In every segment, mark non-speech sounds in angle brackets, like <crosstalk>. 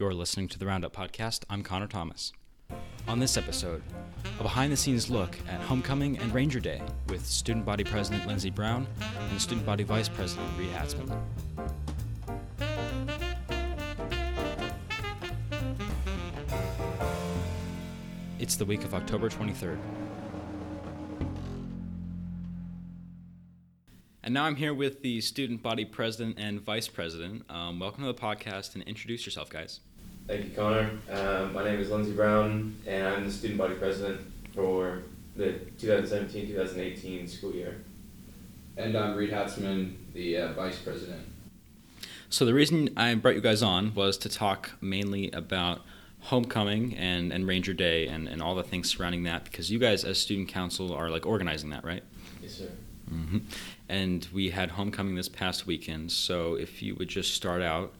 You're listening to the Roundup Podcast. I'm Connor Thomas. On this episode, a behind the scenes look at Homecoming and Ranger Day with Student Body President Lindsay Brown and Student Body Vice President Reid Hatzmann. It's the week of October 23rd. And now I'm here with the student body president and vice president. Um, welcome to the podcast and introduce yourself, guys. Thank you, Connor. Um, my name is Lindsay Brown, and I'm the student body president for the 2017-2018 school year. And I'm Reid Hatzmann, the uh, vice president. So the reason I brought you guys on was to talk mainly about homecoming and, and Ranger Day and, and all the things surrounding that because you guys as student council are like organizing that, right? Yes, sir. hmm And we had homecoming this past weekend. So if you would just start out,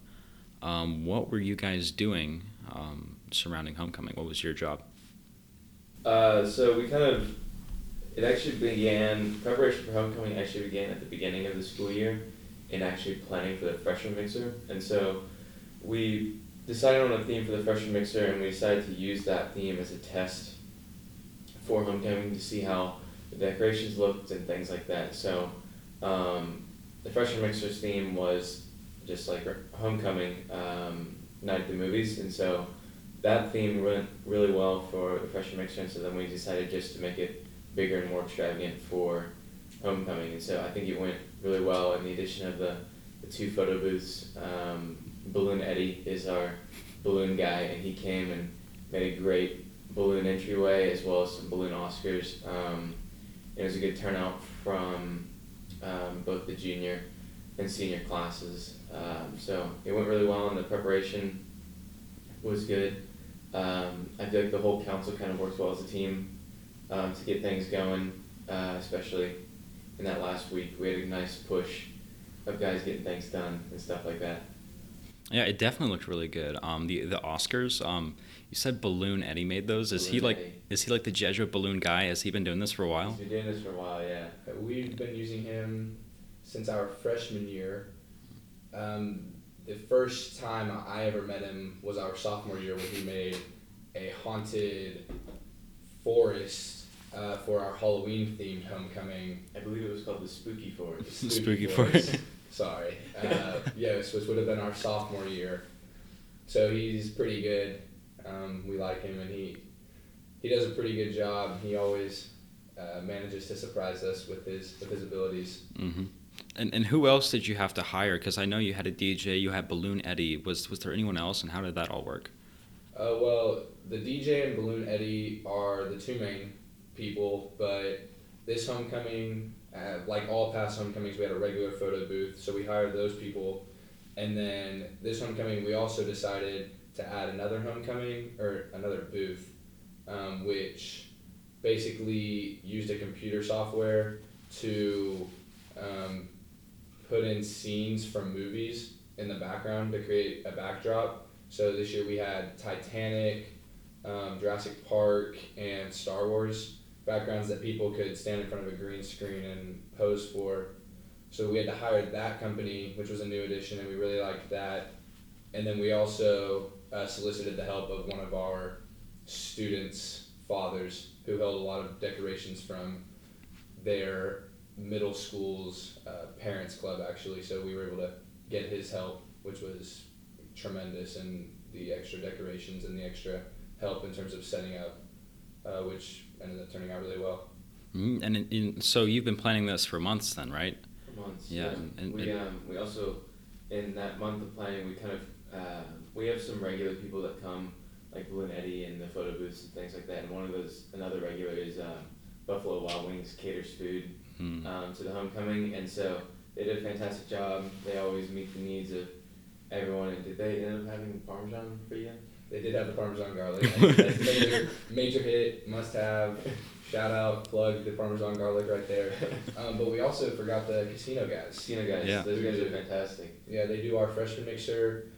um, what were you guys doing um, surrounding homecoming? What was your job? Uh, so we kind of, it actually began, preparation for homecoming actually began at the beginning of the school year in actually planning for the freshman mixer. And so we decided on a theme for the freshman mixer and we decided to use that theme as a test for homecoming to see how the decorations looked and things like that. So um, the freshman mixer's theme was just like homecoming um, night at the movies, and so that theme went really well for the freshman. And so then we decided just to make it bigger and more extravagant for homecoming, and so I think it went really well. And the addition of the, the two photo booths, um, Balloon Eddie is our balloon guy, and he came and made a great balloon entryway as well as some balloon Oscars. Um, it was a good turnout from um, both the junior and senior classes. Um, so it went really well, and the preparation was good. Um, I feel like the whole council kind of works well as a team um, to get things going, uh, especially in that last week. We had a nice push of guys getting things done and stuff like that. Yeah, it definitely looked really good. Um, the the Oscars. Um, you said Balloon Eddie made those. Is he Balloon like Eddie. is he like the Jesuit balloon guy? Has he been doing this for a while? He's been doing this for a while, yeah. We've been using him since our freshman year. Um, the first time I ever met him was our sophomore year when he made a haunted forest uh, for our Halloween themed homecoming. I believe it was called the Spooky Forest. Spooky Spooky Forest. Forest. <laughs> Sorry. Uh, yes, which would have been our sophomore year. So he's pretty good. Um, we like him, and he he does a pretty good job. He always uh, manages to surprise us with his with his abilities. hmm And and who else did you have to hire? Because I know you had a DJ, you had Balloon Eddie. Was was there anyone else, and how did that all work? Uh, well, the DJ and Balloon Eddie are the two main people, but this homecoming, uh, like all past homecomings, we had a regular photo booth, so we hired those people. And then this homecoming, we also decided to add another homecoming or another booth, um, which basically used a computer software to um, put in scenes from movies in the background to create a backdrop. So this year we had Titanic, um, Jurassic Park, and Star Wars backgrounds that people could stand in front of a green screen and pose for. So we had to hire that company, which was a new addition, and we really liked that. And then we also uh, solicited the help of one of our students' fathers who held a lot of decorations from their middle school's uh, parents club actually so we were able to get his help which was tremendous and the extra decorations and the extra help in terms of setting up uh, which ended up turning out really well mm And in, in, so you've been planning this for months, then, right? for months. Yeah, and- and- we um we also in that month of planning we kind of uh, we have some regular people that come like Balloon Eddie and the photo booths and things like that. And one of those another regular is um, Buffalo Wild Wings caters food Hmm. um, to the homecoming, and so they did a fantastic job. They always meet the needs of everyone. And did they end up having parmesan for you? they did have the parmesan garlic <laughs> That's a major, major hit must have shout out plug the parmesan garlic right there um, but we also forgot the casino guys Casino guys, Yeah. those guys are fantastic. Yeah, they do our freshman mixer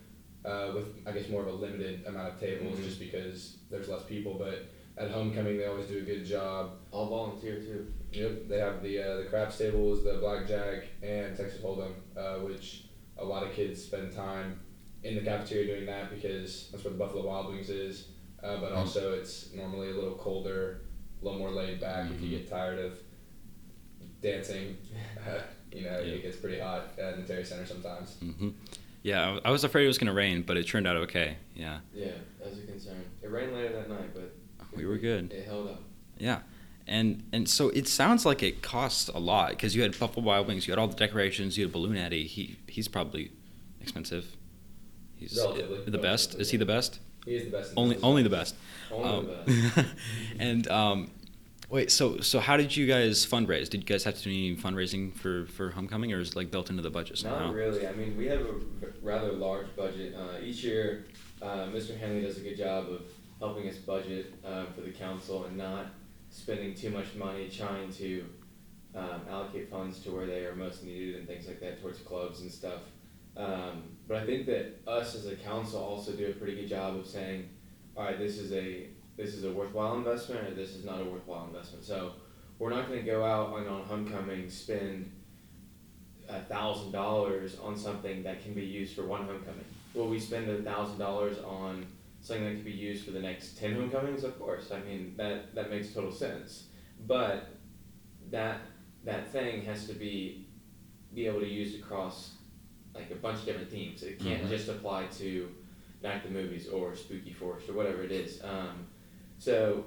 uh, with, I guess, more of a limited amount of tables Mhm. just because there's less people. But at homecoming, they always do a good job. All volunteer too. Yep, they have the uh, the craps tables, the blackjack, and Texas Hold'em, uh, which a lot of kids spend time in the cafeteria doing that because that's where the Buffalo Wild Wings is. Uh, but Mhm. also, it's normally a little colder, a little more laid back. If you Mhm. get tired of dancing, uh, <laughs> <laughs> you know, Yeah. it gets pretty hot in the Terry Center sometimes. hmm Yeah, I was afraid it was gonna rain, but it turned out okay. Yeah, Yeah, that was a concern. It rained later that night, but we were good. It held up. Yeah, and and so it sounds like it costs a lot because you had Buffalo Wild Wings, you had all the decorations, you had Balloon Eddie. He he's probably expensive. He's Relatively. the best. Is he the best? He is the best. Only business. only the best. Only Um, the best. <laughs> and um, wait, so so how did you guys fundraise? Did you guys have to do any fundraising for for homecoming, or is it like built into the budget somehow? Not really. I mean, we have a rather large budget. Uh, each year, uh, Mr. Hanley does a good job of helping us budget uh, for the council and not spending too much money trying to um, allocate funds to where they are most needed and things like that towards clubs and stuff. Um, but I think that us as a council also do a pretty good job of saying, all right, this is a this is a worthwhile investment or this is not a worthwhile investment. So we're not going to go out and on homecoming spend thousand dollars on something that can be used for one homecoming. Will we spend thousand dollars on something that can be used for the next ten homecomings? Of course. I mean that that makes total sense. But that that thing has to be be able to use across like a bunch of different themes. It can't Mhm. just apply to Night at the Movies or Spooky Forest or whatever it is. Um, so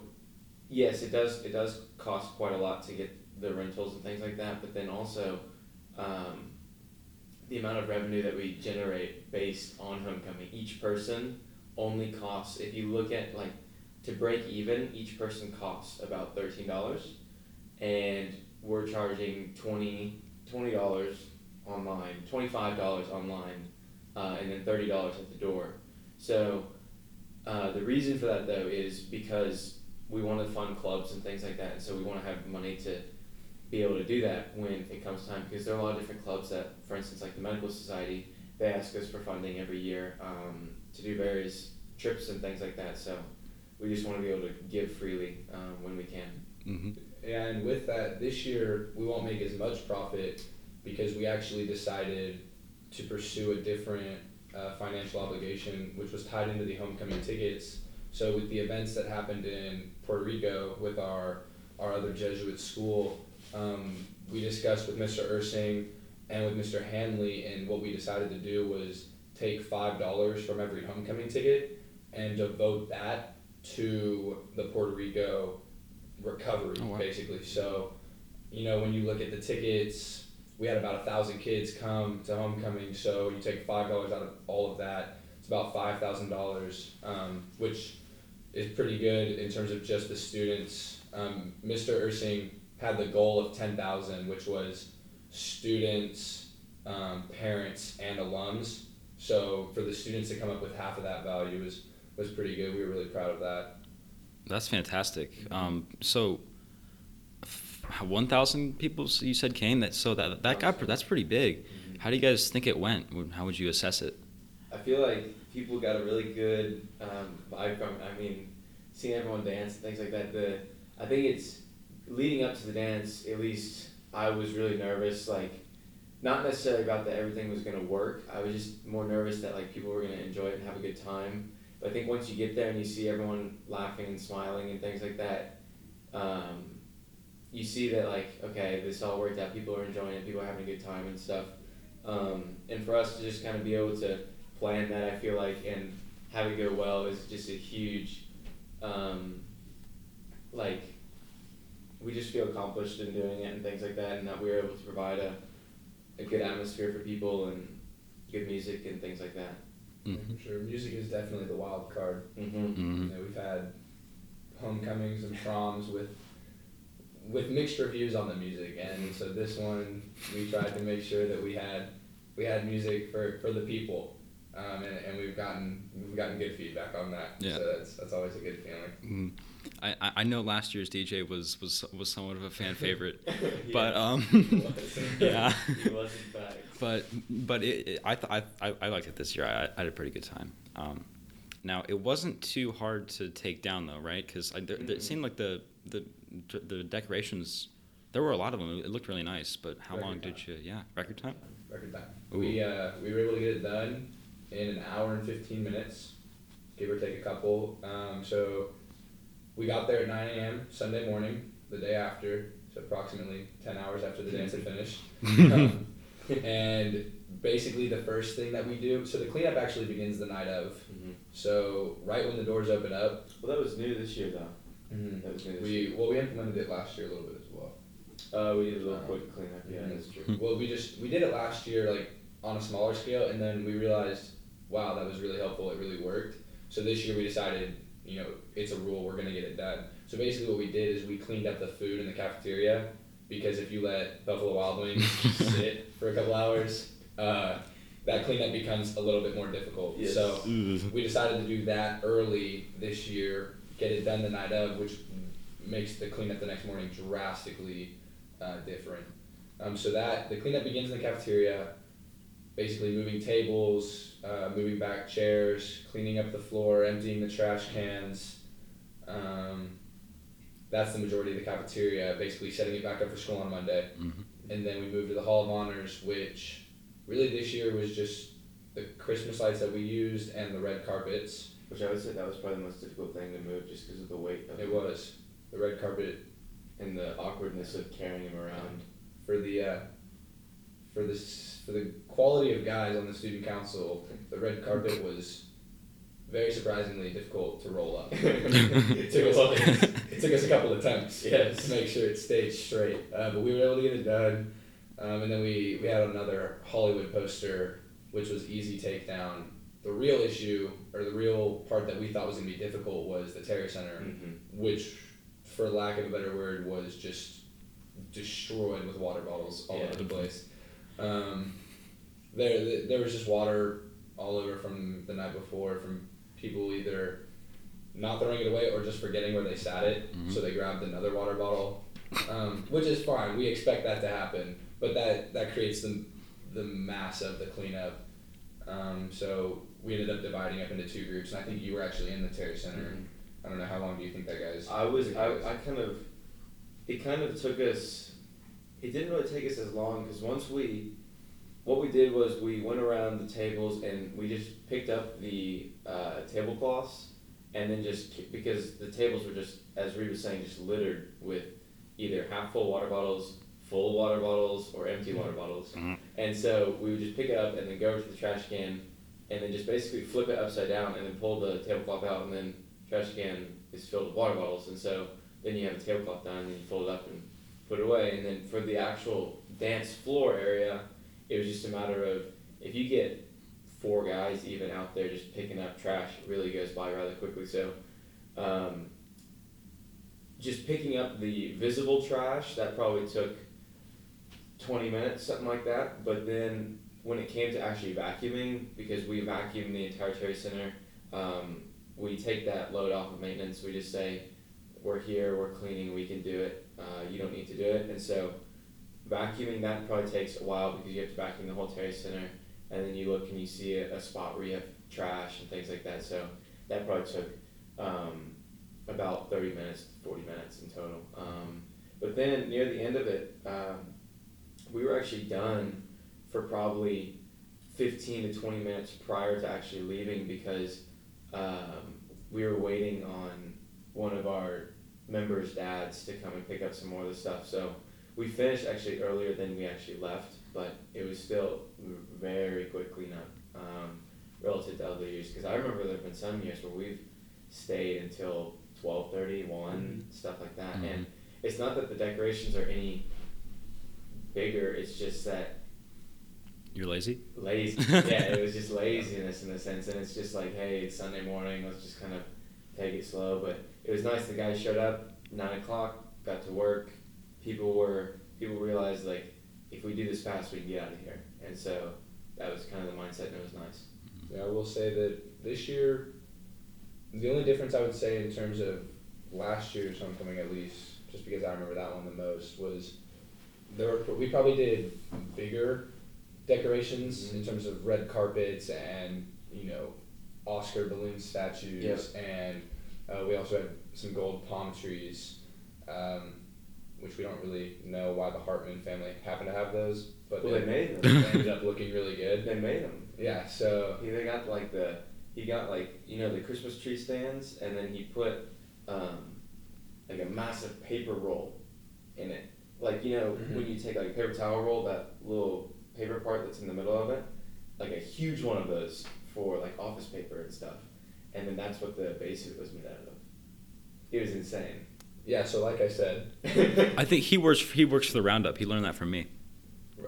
yes, it does it does cost quite a lot to get the rentals and things like that. But then also um, the amount of revenue that we generate based on homecoming. Each person only costs. If you look at like to break even, each person costs about thirteen dollars, and we're charging 20 dollars online, twenty five dollars online, uh, and then thirty dollars at the door. So uh, the reason for that though is because we want to fund clubs and things like that, and so we want to have money to be able to do that when it comes time. Because there are a lot of different clubs that, for instance, like the Medical Society, they ask us for funding every year um, to do various trips and things like that. So we just want to be able to give freely um, when we can. hmm And with that, this year we won't make as much profit because we actually decided to pursue a different uh, financial obligation, which was tied into the homecoming tickets. So with the events that happened in Puerto Rico with our our other Jesuit school, um, we discussed with Mr. Ursing and with Mr. Hanley, and what we decided to do was take five dollars from every homecoming ticket and devote that to the Puerto Rico recovery, Oh, wow. basically. So, you know, when you look at the tickets, we had about a thousand kids come to homecoming. So you take five dollars out of all of that, it's about five thousand dollars, um, which is pretty good in terms of just the students. Um, Mr. Ursing had the goal of ten thousand, which was students, um, parents, and alums. So for the students to come up with half of that value was was pretty good. We were really proud of that. That's fantastic. Um, so, one thousand people you said came. That so that that got that's pretty big. How do you guys think it went? How would you assess it? I feel like people got a really good um, vibe from. I mean, seeing everyone dance and things like that. The I think it's leading up to the dance. At least I was really nervous. Like, not necessarily about that everything was gonna work. I was just more nervous that like people were gonna enjoy it and have a good time. But I think once you get there and you see everyone laughing and smiling and things like that, um, you see that like okay, this all worked out. People are enjoying it. People are having a good time and stuff. Um, and for us to just kind of be able to plan that, I feel like, and have it go well is just a huge, um, like, we just feel accomplished in doing it and things like that, and that we were able to provide a, a good atmosphere for people and good music and things like that. Mhm. Sure, music is definitely the wild card. Mm-hmm. You hmm know, we've had homecomings and proms with with mixed reviews on the music, and so this one we tried to make sure that we had we had music for, for the people, um, and, and we've gotten we've gotten good feedback on that. Yeah. So that's that's always a good feeling. I, I- know last year's DJ was, was was somewhat of a fan <laughs> favorite, but um, <laughs> yeah, He was in fact. but but it, it, I, th- I I liked it this year. I, I had a pretty good time. Um, now it wasn't too hard to take down though, right? Because it seemed like the the the decorations. There were a lot of them. It looked really nice. But how long Record did you? Yeah, record time. Record time. Ooh. We uh, we were able to get it done in an hour and 15 minutes, give or take a couple. Um, so we got there at 9 a.m. Sunday morning, the day after, so approximately 10 hours after the dance had finished. <laughs> Um, and basically, the first thing that we do, so the cleanup actually begins the night of. hmm So right when the doors open up, Well, that was new this year, though. That was new this year. we well we implemented it last year a little bit as well. Uh, we did a little Um, quick cleanup. Yeah, mhm. that's true. well, we just we did it last year like on a smaller scale, and then we realized, wow, that was really helpful. It really worked. So this year we decided, you know, it's a rule. We're gonna get it done. So basically, what we did is we cleaned up the food in the cafeteria because if you let Buffalo Wild Wings <laughs> sit for a couple hours, uh, that cleanup becomes a little bit more difficult. Yes. So we decided to do that early this year, get it done the night of, which makes the cleanup the next morning drastically uh, different. Um, so that the cleanup begins in the cafeteria, basically moving tables, uh, moving back chairs, cleaning up the floor, emptying the trash cans. Um, that's the majority of the cafeteria, basically setting it back up for school on Monday. Mhm. And then we moved to the Hall of Honors, which really this year was just the Christmas lights that we used and the red carpets. Which I would say that was probably the most difficult thing to move, just because of the weight of It was the red carpet and the awkwardness of carrying him around. for the uh, for this for the quality of guys on the student council. The red carpet was very surprisingly difficult to roll up. <laughs> it, took us, it took us a couple attempts Yes. to make sure it stayed straight, uh, but we were able to get it done. Um, and then we, we had another Hollywood poster, which was easy takedown. The real issue, or the real part that we thought was going to be difficult, was the Terry Center, Mhm. which, for lack of a better word, was just destroyed with water bottles all Yeah. over the place. Um, there, there was just water all over from the night before from people either not throwing it away or just forgetting where they sat it, Mhm. so they grabbed another water bottle, um, which is fine. We expect that to happen, but that that creates the the mass of the cleanup. Um, so we ended up dividing up into two groups, and I think you were actually in the Terry Center. Mhm. I don't know how long do you think that guy's. I was I, I kind of it kind of took us it didn't really take us as long because once we what we did was we went around the tables and we just picked up the uh, tablecloths and then just because the tables were just as Reid was saying just littered with either half full water bottles full water bottles or empty water bottles. Mhm. and so we would just pick it up and then go over to the trash can and then just basically flip it upside down and then pull the tablecloth out and then trash can is filled with water bottles. And so then you have a tablecloth done and then you fold it up and put away and then for the actual dance floor area it was just a matter of if you get four guys even out there just picking up trash it really goes by rather quickly. So um, just picking up the visible trash that probably took 20 minutes something like that. But then when it came to actually vacuuming because we vacuum the entire terry center um, we take that load off of maintenance. We just say we're here we're cleaning we can do it uh, you don't need to do it. And so vacuuming that probably takes a while because you have to vacuum the whole terry center and then you look and you see a, a spot where you have trash and things like that. So that probably took um, about 30 minutes 40 minutes in total. Um, but then near the end of it um, we were actually done for probably 15 to 20 minutes prior to actually leaving because um, we were waiting on one of our members' dads to come and pick up some more of the stuff. So we finished actually earlier than we actually left, but it was still very quick cleanup um, relative to other years. Because I remember there have been some years where we've stayed until 12:30, 1, stuff like that. Mhm. And it's not that the decorations are any bigger. It's just that You're lazy? lazy. <laughs> yeah, it was just laziness in a sense, and it's just like, hey, it's Sunday morning. Let's just kind of take it slow. But it was nice. The guys showed up nine o'clock, got to work. People were people realized like if we do this fast, we can get out of here. And so that was kind of the mindset, and it was nice. Yeah, I will say that this year, the only difference I would say in terms of last year's homecoming, at least, just because I remember that one the most, was there were, we probably did bigger decorations in Mhm. terms of red carpets and you know Oscar balloon statues, and uh, we also had some gold palm trees. Um, which we don't really know why the Hartman family happened to have those, but Well, they, they made them. they ended up looking really good. they made them. Yeah, so He they got like the he got like you know the Christmas tree stands, and then he put um, like a massive paper roll in it. Like you know Mhm. when you take like a paper towel roll, that little paper part that's in the middle of it, like a huge one of those for like office paper and stuff. And then that's what the base suit was made out of. It was insane. yeah, so like I said, <laughs> I think he works. He works for the Roundup. He learned that from me.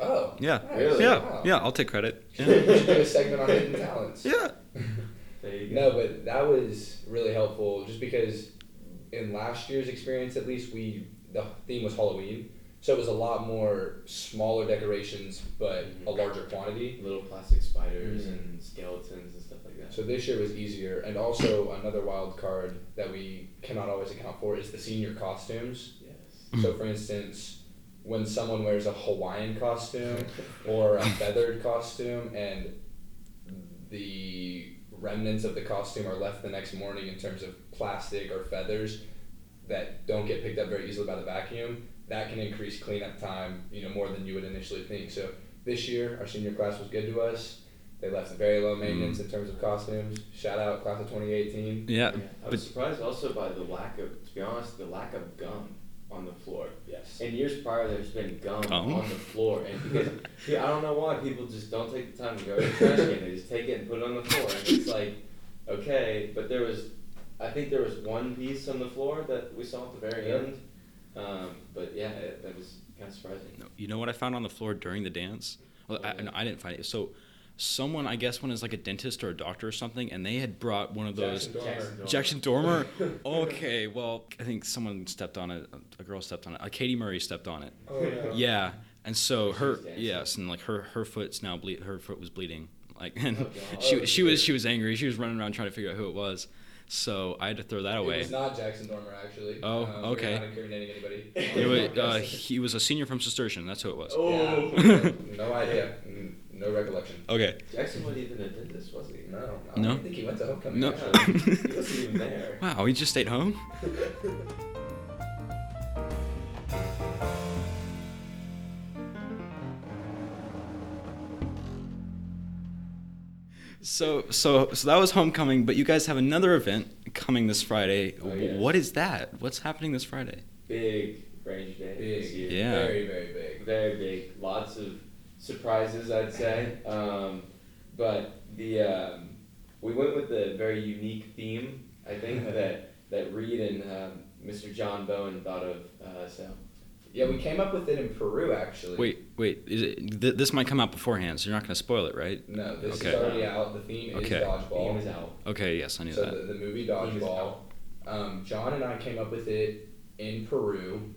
oh, Yeah. nice, Really? Yeah, wow. yeah. I'll take credit. <laughs> We Yeah. should do a segment on hidden talents. yeah. <laughs> there you go. No, but that was really helpful just because in last year's experience at least we the theme was Halloween. So it was a lot more smaller decorations but a larger quantity. Little plastic spiders Mhm. and skeletons and stuff like that. So this year was easier and also another wild card that we cannot always account for is the senior costumes. yes. So for instance, when someone wears a Hawaiian costume <laughs> or a feathered costume and the remnants of the costume are left the next morning in terms of plastic or feathers that don't get picked up very easily by the vacuum, that can increase cleanup time, you know, more than you would initially think. So this year, our senior class was good to us. They left very low mm-hmm. maintenance in terms of costumes. Shout out class of 2018. Yeah. I was surprised also by the lack of, to be honest, the lack of gum on the floor. Yes. In years prior, there's been gum, Gum? on the floor, and because <laughs> yeah, I don't know why people just don't take the time to go to the trash can. They just take it and put it on the floor, and it's <laughs> like, okay, but there was, I think there was one piece on the floor that we saw at the very Yeah. end, um, but yeah, it, that was kind of surprising. No, you know what I found on the floor during the dance? Well, I, no, I didn't find it. So, someone I guess went as like a dentist or a doctor or something, and they had brought one of those. Jackson Dormer. Jackson Dormer. <laughs> Okay, well, I think someone stepped on it. A girl stepped on it. Uh, Katie Murray stepped on it. Oh, no. Yeah, and so She her yes, and like her her foot's now bleed. Her foot was bleeding. Like, and Oh, <laughs> she Oh, she was she was angry. She was running around trying to figure out who it was. So I had to throw that It away. was not Jackson Dormer actually. Oh, Um, okay. We're not incriminating anybody. It was, <laughs> uh, he was a senior from Cistercian. That's who it was. Oh. Yeah, <laughs> no idea. No recollection. Okay. Jackson wasn't even a dentist, was he? No, I No? don't think he went to homecoming. No. he wasn't even <laughs> there. Wow, he just stayed home. So so so that was homecoming, but you guys have another event coming this Friday. Oh, yes. What is that? What's happening this Friday? Big Ranger Day this Big. year. Yeah. Very, very big. very big. Lots of surprises, I'd say. Um, but the um, we went with the very unique theme. I think <laughs> that that Reid and um, Mr. John Bowen thought of. Uh, so Yeah, we came up with it in Peru actually. Wait, wait. Is it, th- this might come out beforehand, so you're not going to spoil it, right? No, this Okay. is already out. The theme Okay. is dodgeball. theme is out. Okay, yes, I knew so that. The, the movie Dodgeball. Um, John and I came up with it in Peru.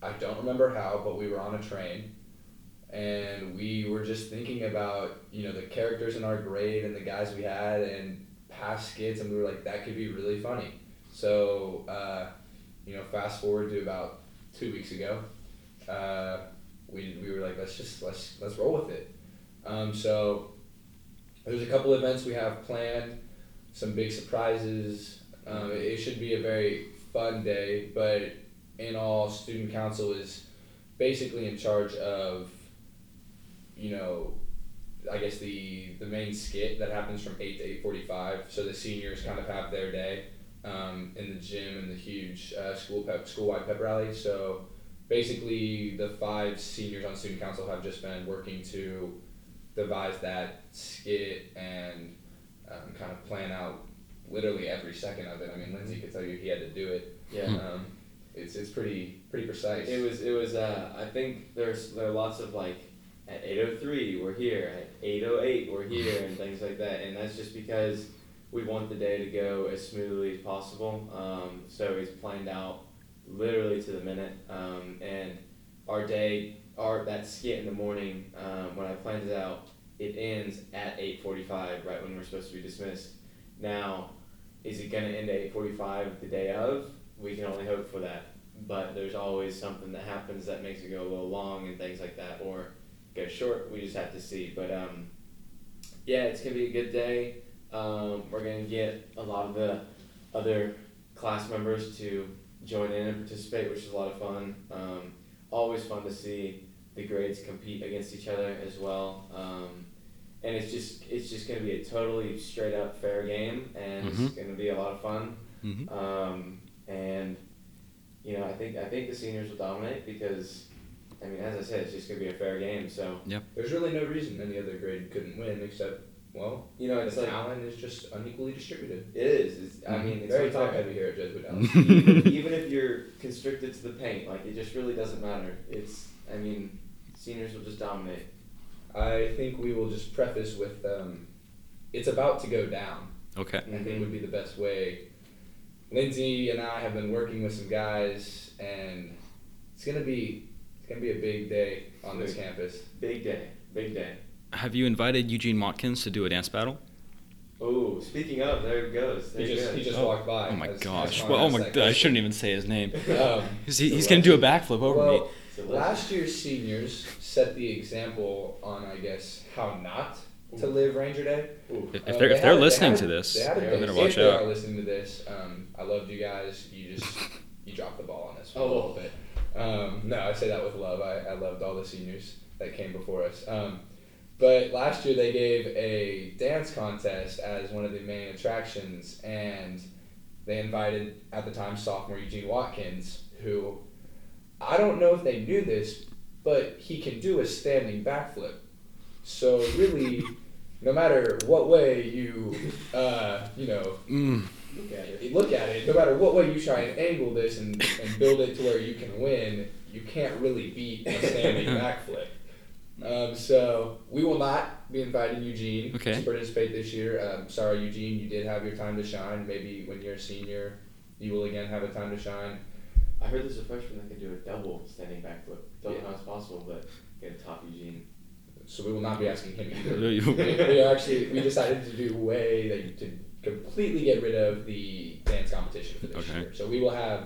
I don't remember how, but we were on a train, and we were just thinking about you know the characters in our grade and the guys we had and past skits, and we were like that could be really funny. So uh, you know, fast forward to about two weeks ago, uh, we, we were like let's just let's let's roll with it. Um, so there's a couple events we have planned, some big surprises. Um, it should be a very fun day, but in all, student council is basically in charge of, you know, I guess the the main skit that happens from eight to eight forty five. So the seniors kind of have their day um, in the gym and the huge uh, school pep school wide pep rally. So basically, the five seniors on student council have just been working to devise that skit and um, kind of plan out literally every second of it. I mean, Lindsay could tell you he had to do it. Yeah. Um, it's it's pretty pretty precise. It was it was uh, I think there's there are lots of like at eight oh three we're here at eight oh eight we're here and things like that and that's just because we want the day to go as smoothly as possible. Um, so it's planned out literally to the minute um, and our day our that skit in the morning um, when I planned it out it ends at eight forty five right when we're supposed to be dismissed. Now, is it gonna end at eight forty five the day of? We can only hope for that but there's always something that happens that makes it go a little long and things like that, or go short. We just have to see. But um, yeah, it's gonna be a good day. Um, we're gonna get a lot of the other class members to join in and participate, which is a lot of fun. Um, always fun to see the grades compete against each other as well. Um, and it's just it's just gonna be a totally straight up fair game, and Mhm. it's gonna be a lot of fun. hmm Um, and you know, I think I think the seniors will dominate because, I mean, as I said, it's just gonna be a fair game. So There's really no reason any other grade couldn't win except, well, you know, the it's like talent is just unequally distributed. it is. It's, I Mhm. mean, it's Very so top fair. heavy here at Jesuit Dallas. <laughs> even, even if you're constricted to the paint, like it just really doesn't matter. It's, I mean, seniors will just dominate. I think we will just preface with um, it's about to go down. Okay. I think would be the best way. Lindsay and I have been working with some guys, and it's gonna be it's gonna be a big day on this campus. Big day, big day. Have you invited Eugene Watkins to do a dance battle? Oh, speaking of, there it goes. There He it just goes. he just Oh. walked by. Oh my as- as gosh. Connor Well, oh my. god! I shouldn't even say his name. <laughs> Um, <laughs> He's, he, he's gonna do a backflip over me. well, It's a last year's seniors set the example on, I guess, how not to live Ranger Day. Ooh. If, Uh, they're they if they're had- they listening had- to this, they had a they day. better If watch they are listening to this, um, I loved you guys. You just you dropped the ball on this one Oh. a little bit. Um, no, I say that with love. I, I loved all the seniors that came before us. Um, but last year they gave a dance contest as one of the main attractions, and they invited at the time sophomore Eugene Watkins, who I don't know if they knew this, but he can do a standing backflip. So really, no matter what way you, uh, you know, Mm. Look at it. look at it, no matter what way you try and angle this and, and build it to where you can win, you can't really beat a standing <laughs> backflip. Um, so we will not be inviting Eugene Okay. to participate this year. Um, sorry, Eugene, you did have your time to shine. Maybe when you're a senior, you will again have a time to shine. I heard there's a freshman that can do a double standing backflip. Don't Yeah. know how it's possible, but get to top Eugene. So we will not be asking him either. <laughs> We, we actually we decided to do way that to completely get rid of the dance competition for this Okay. year. So we will have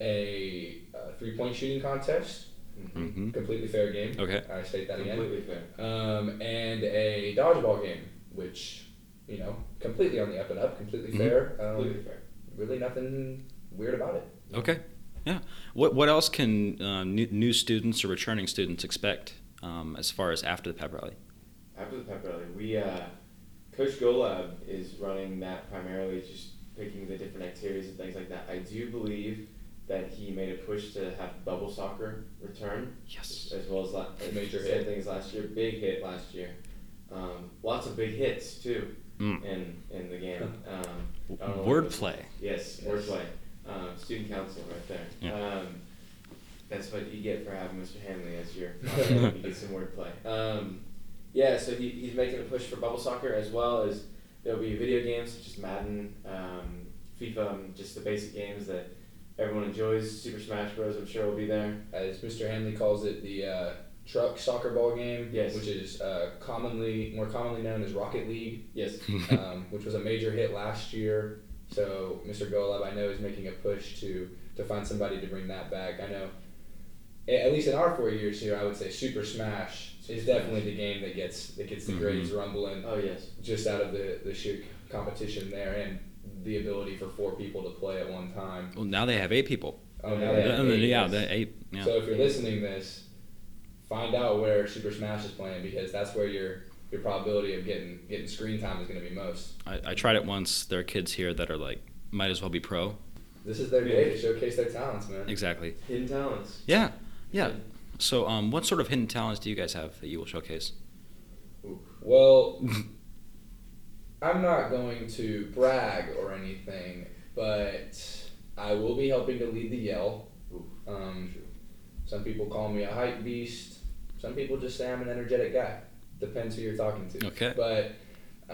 a, uh three point shooting contest, Mhm. completely fair game. Okay. I state that again. Completely fair. Um, and a dodgeball game, which you know completely on the up and up, completely Mhm. fair. Um, Completely fair. really nothing weird about it. Okay. Yeah. What what else can uh, new, new students or returning students expect um, as far as after the pep rally? After the pep rally, we uh, Coach Golab is running that primarily, just picking the different activities and things like that. I do believe that he made a push to have bubble soccer return, Yes. as well as la- Major hit. things last year. Big hit last year. Um, lots of big hits too Mm. in in the game. Um, I don't know what it was. Wordplay. Yes, Yes. wordplay. Um, student council right there. Yeah. Um, that's what you get for having Mr. Hanley as your. <laughs> you get some wordplay. Um, yeah, so he, he's making a push for bubble soccer as well as there'll be video games such as Madden, um, FIFA, and just the basic games that everyone enjoys. Super Smash Bros. I'm sure will be there. As Mr. Hanley calls it, the uh, truck soccer ball game, Yes. which is uh, commonly more commonly known as Rocket League. Yes. <laughs> um, which was a major hit last year. So Mr. Golub, I know, is making a push to to find somebody to bring that back. I know, at least in our four years here, I would say Super Smash is Super definitely the game that gets that gets the Mhm. grades rumbling Oh yes. just out of the the sheer competition there and the ability for four people to play at one time. Well, now they have eight people. Oh, now they have eight, yeah, yes. the eight. Yeah. So if you're listening to this, find out where Super Smash is playing because that's where your your probability of getting getting screen time is going to be most. I, I tried it once. There are kids here that are like, might as well be pro. This is their day to showcase their talents, man. Exactly. Hidden talents. Yeah. Yeah. So, um, what sort of hidden talents do you guys have that you will showcase? Well, <laughs> I'm not going to brag or anything, but I will be helping to lead the yell. Um, some people call me a hype beast. Some people just say I'm an energetic guy. Depends who you're talking to. Okay. But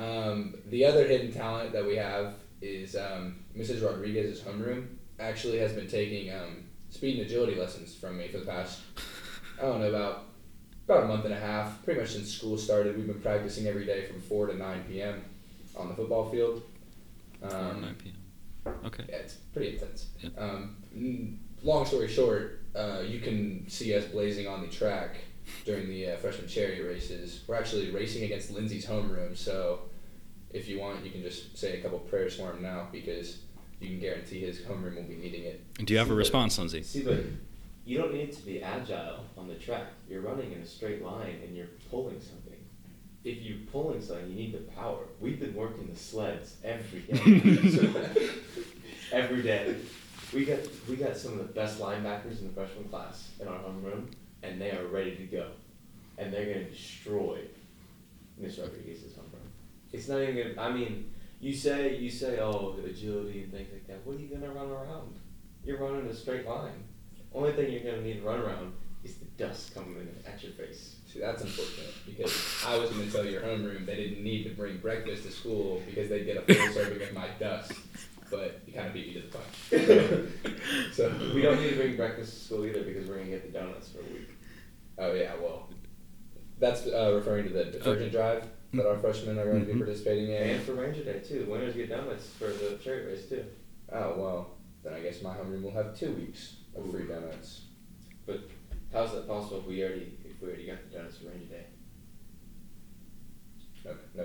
um, the other hidden talent that we have is um, Mrs. Rodriguez's homeroom. Actually, has been taking um, speed and agility lessons from me for the past I don't know about about a month and a half. Pretty much since school started, we've been practicing every day from four to nine p.m. on the football field. Four Um, 9 p.m. Okay. yeah, it's pretty intense. Yeah. Um, long story short, uh, you can see us blazing on the track during the uh, freshman charity races. We're actually racing against Lindsay's homeroom, so if you want, you can just say a couple prayers for him now because you can guarantee his homeroom will be needing it. Do you have a response, Lindsay? See, but you don't need to be agile on the track. You're running in a straight line and you're pulling something. If you're pulling something, you need the power. We've been working the sleds every day. So, <laughs> every day. We got we got some of the best linebackers in the freshman class in our homeroom, and they are ready to go, and they're gonna destroy Miss Rodriguez's homeroom. It's not even gonna. I mean, you say you say oh agility and things like that. What are you gonna run around? You're running a straight line. Only thing you're gonna need to run around is the dust coming in at your face. See, that's unfortunate because I was going to tell your homeroom they didn't need to bring breakfast to school because they'd get a full serving of my dust. But you kind of beat me to the punch. so We don't need to bring breakfast to school either because we're gonna get the donuts for a week. Oh yeah, well, that's uh, referring to the detergent drive that our freshmen are going to be Mhm. participating in. And for Ranger Day too. Winners get donuts for the chariot race too. Oh well, then I guess my homeroom will have two weeks of free donuts. But how's that possible if we already if we already got the donuts for Ranger Day? No, no.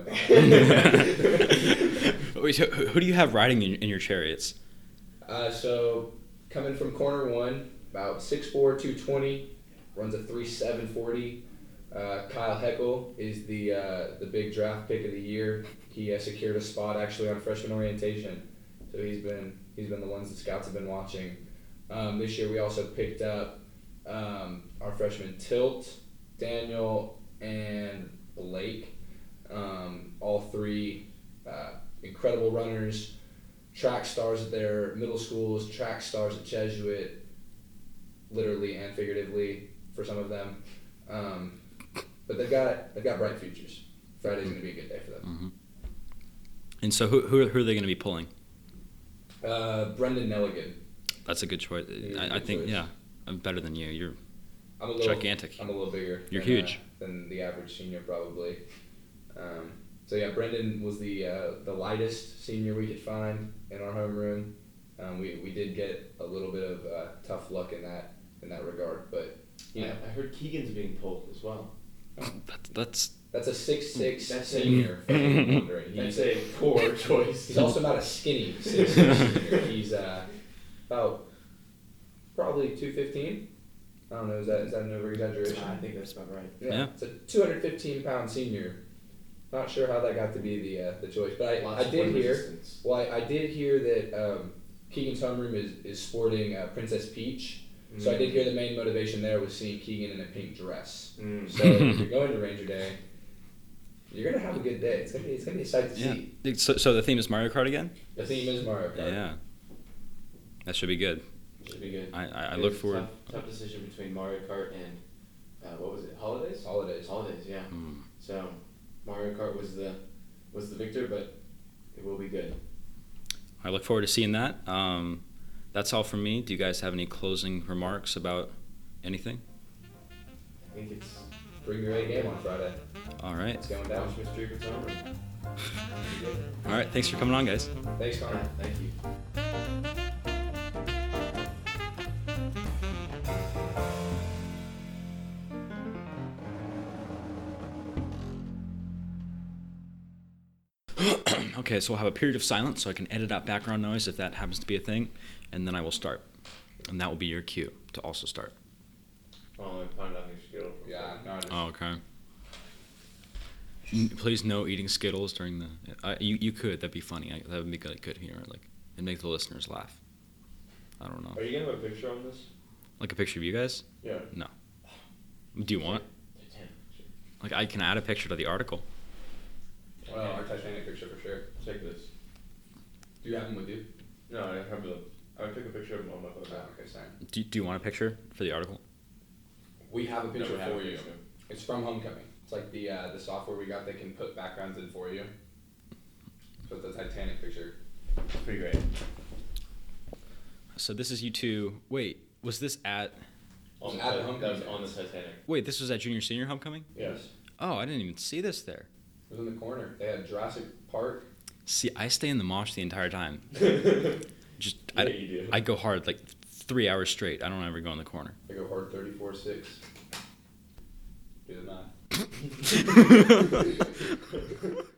<laughs> <laughs> Wait, so who who do you have riding in, in your chariots? Uh, so coming from corner one, about 6'4", 220, runs a three seven forty. Uh, Kyle Heckel is the uh, the big draft pick of the year. He uh, secured a spot actually on freshman orientation, so he's been he's been the ones the scouts have been watching. Um, this year we also picked up um, our freshman Tilt, Daniel, and Blake. Um, all three uh, incredible runners track stars at their middle schools, track stars at Jesuit, literally and figuratively for some of them. Um, but they've got they've got bright futures. Friday's going to be a good day for them. hmm And so who who, who are they going to be pulling? Uh, Brendan Nelligan. That's a good choice. I, I think choice. yeah, I'm better than you. You're I'm a little gigantic. I'm a little bigger. You're than, huge. uh, than the average senior probably. Um, so yeah, Brendan was the uh, the lightest senior we could find in our homeroom. Um, we, we did get a little bit of uh, tough luck in that in that regard, but you I, know I heard Keegan's being pulled as well. That's that's that's a six six That's senior. for anyone. <laughs> That's a poor <laughs> choice. he's also not a skinny six six senior. <laughs> He's uh, about probably two fifteen. I don't know. Is that is that an over exaggeration? I think that's about right. Yeah, Yeah. it's a 215 pound senior. Not sure how that got to be the uh, the choice, but I, Lots I did hear. resistance. Well, I, I did hear that um, Keegan's homeroom is is sporting uh, Princess Peach. So I did hear the main motivation there was seeing Keegan in a pink dress. Mm. So if you're going to Ranger Day, you're gonna have a good day. It's gonna be it's gonna be a sight to yeah. see. So, so the theme is Mario Kart again? The theme is Mario Kart. Yeah. That should be good. Should be good. I, I, I look forward. Tough, tough decision between Mario Kart and uh, what was it? Holidays. Holidays. Holidays. Yeah. Hmm. So Mario Kart was the was the victor, but it will be good. I look forward to seeing that. Um, that's all from me. Do you guys have any closing remarks about anything? I think it's Bring your A game on Friday. All right. It's going down. Watch Miss Draper's homeroom. All right. Thanks for coming on, guys. Thanks, Connor. Thank you. Okay, so we'll have a period of silence so I can edit out background noise if that happens to be a thing, and then I will start. And that will be your cue to also start. Oh, I found out new skill. Yeah, no, Oh, okay. N- Please no eating Skittles during the. Uh, you you could that'd be funny. I, that would be good, good humor. Like and make the listeners laugh. I don't know. Are you gonna have a picture on this? Like a picture of you guys. Yeah. No. Do you want? Titanic. Like I can add a picture to the article. Well, our Titanic picture for sure. Check this. Do you have them with you? No, I have the. I took a picture of him on my phone. Oh, okay, sorry. Do, do you want a picture for the article? We have a picture we have for a you. picture. It's from Homecoming. It's like the uh, the software we got that can put backgrounds in for you. So it's the Titanic picture. It's pretty great. So this is you two. Wait, was this at? On the, At the homecoming that was on the. Titanic. Wait, this was at junior senior homecoming. Yes. Oh, I didn't even see this there. It was in the corner. They had Jurassic Park. See, I stay in the mosh the entire time. <laughs> Just yeah, I. I go hard like three hours straight. I don't ever go in the corner. I go hard 34 6. Do the math. <laughs> <laughs>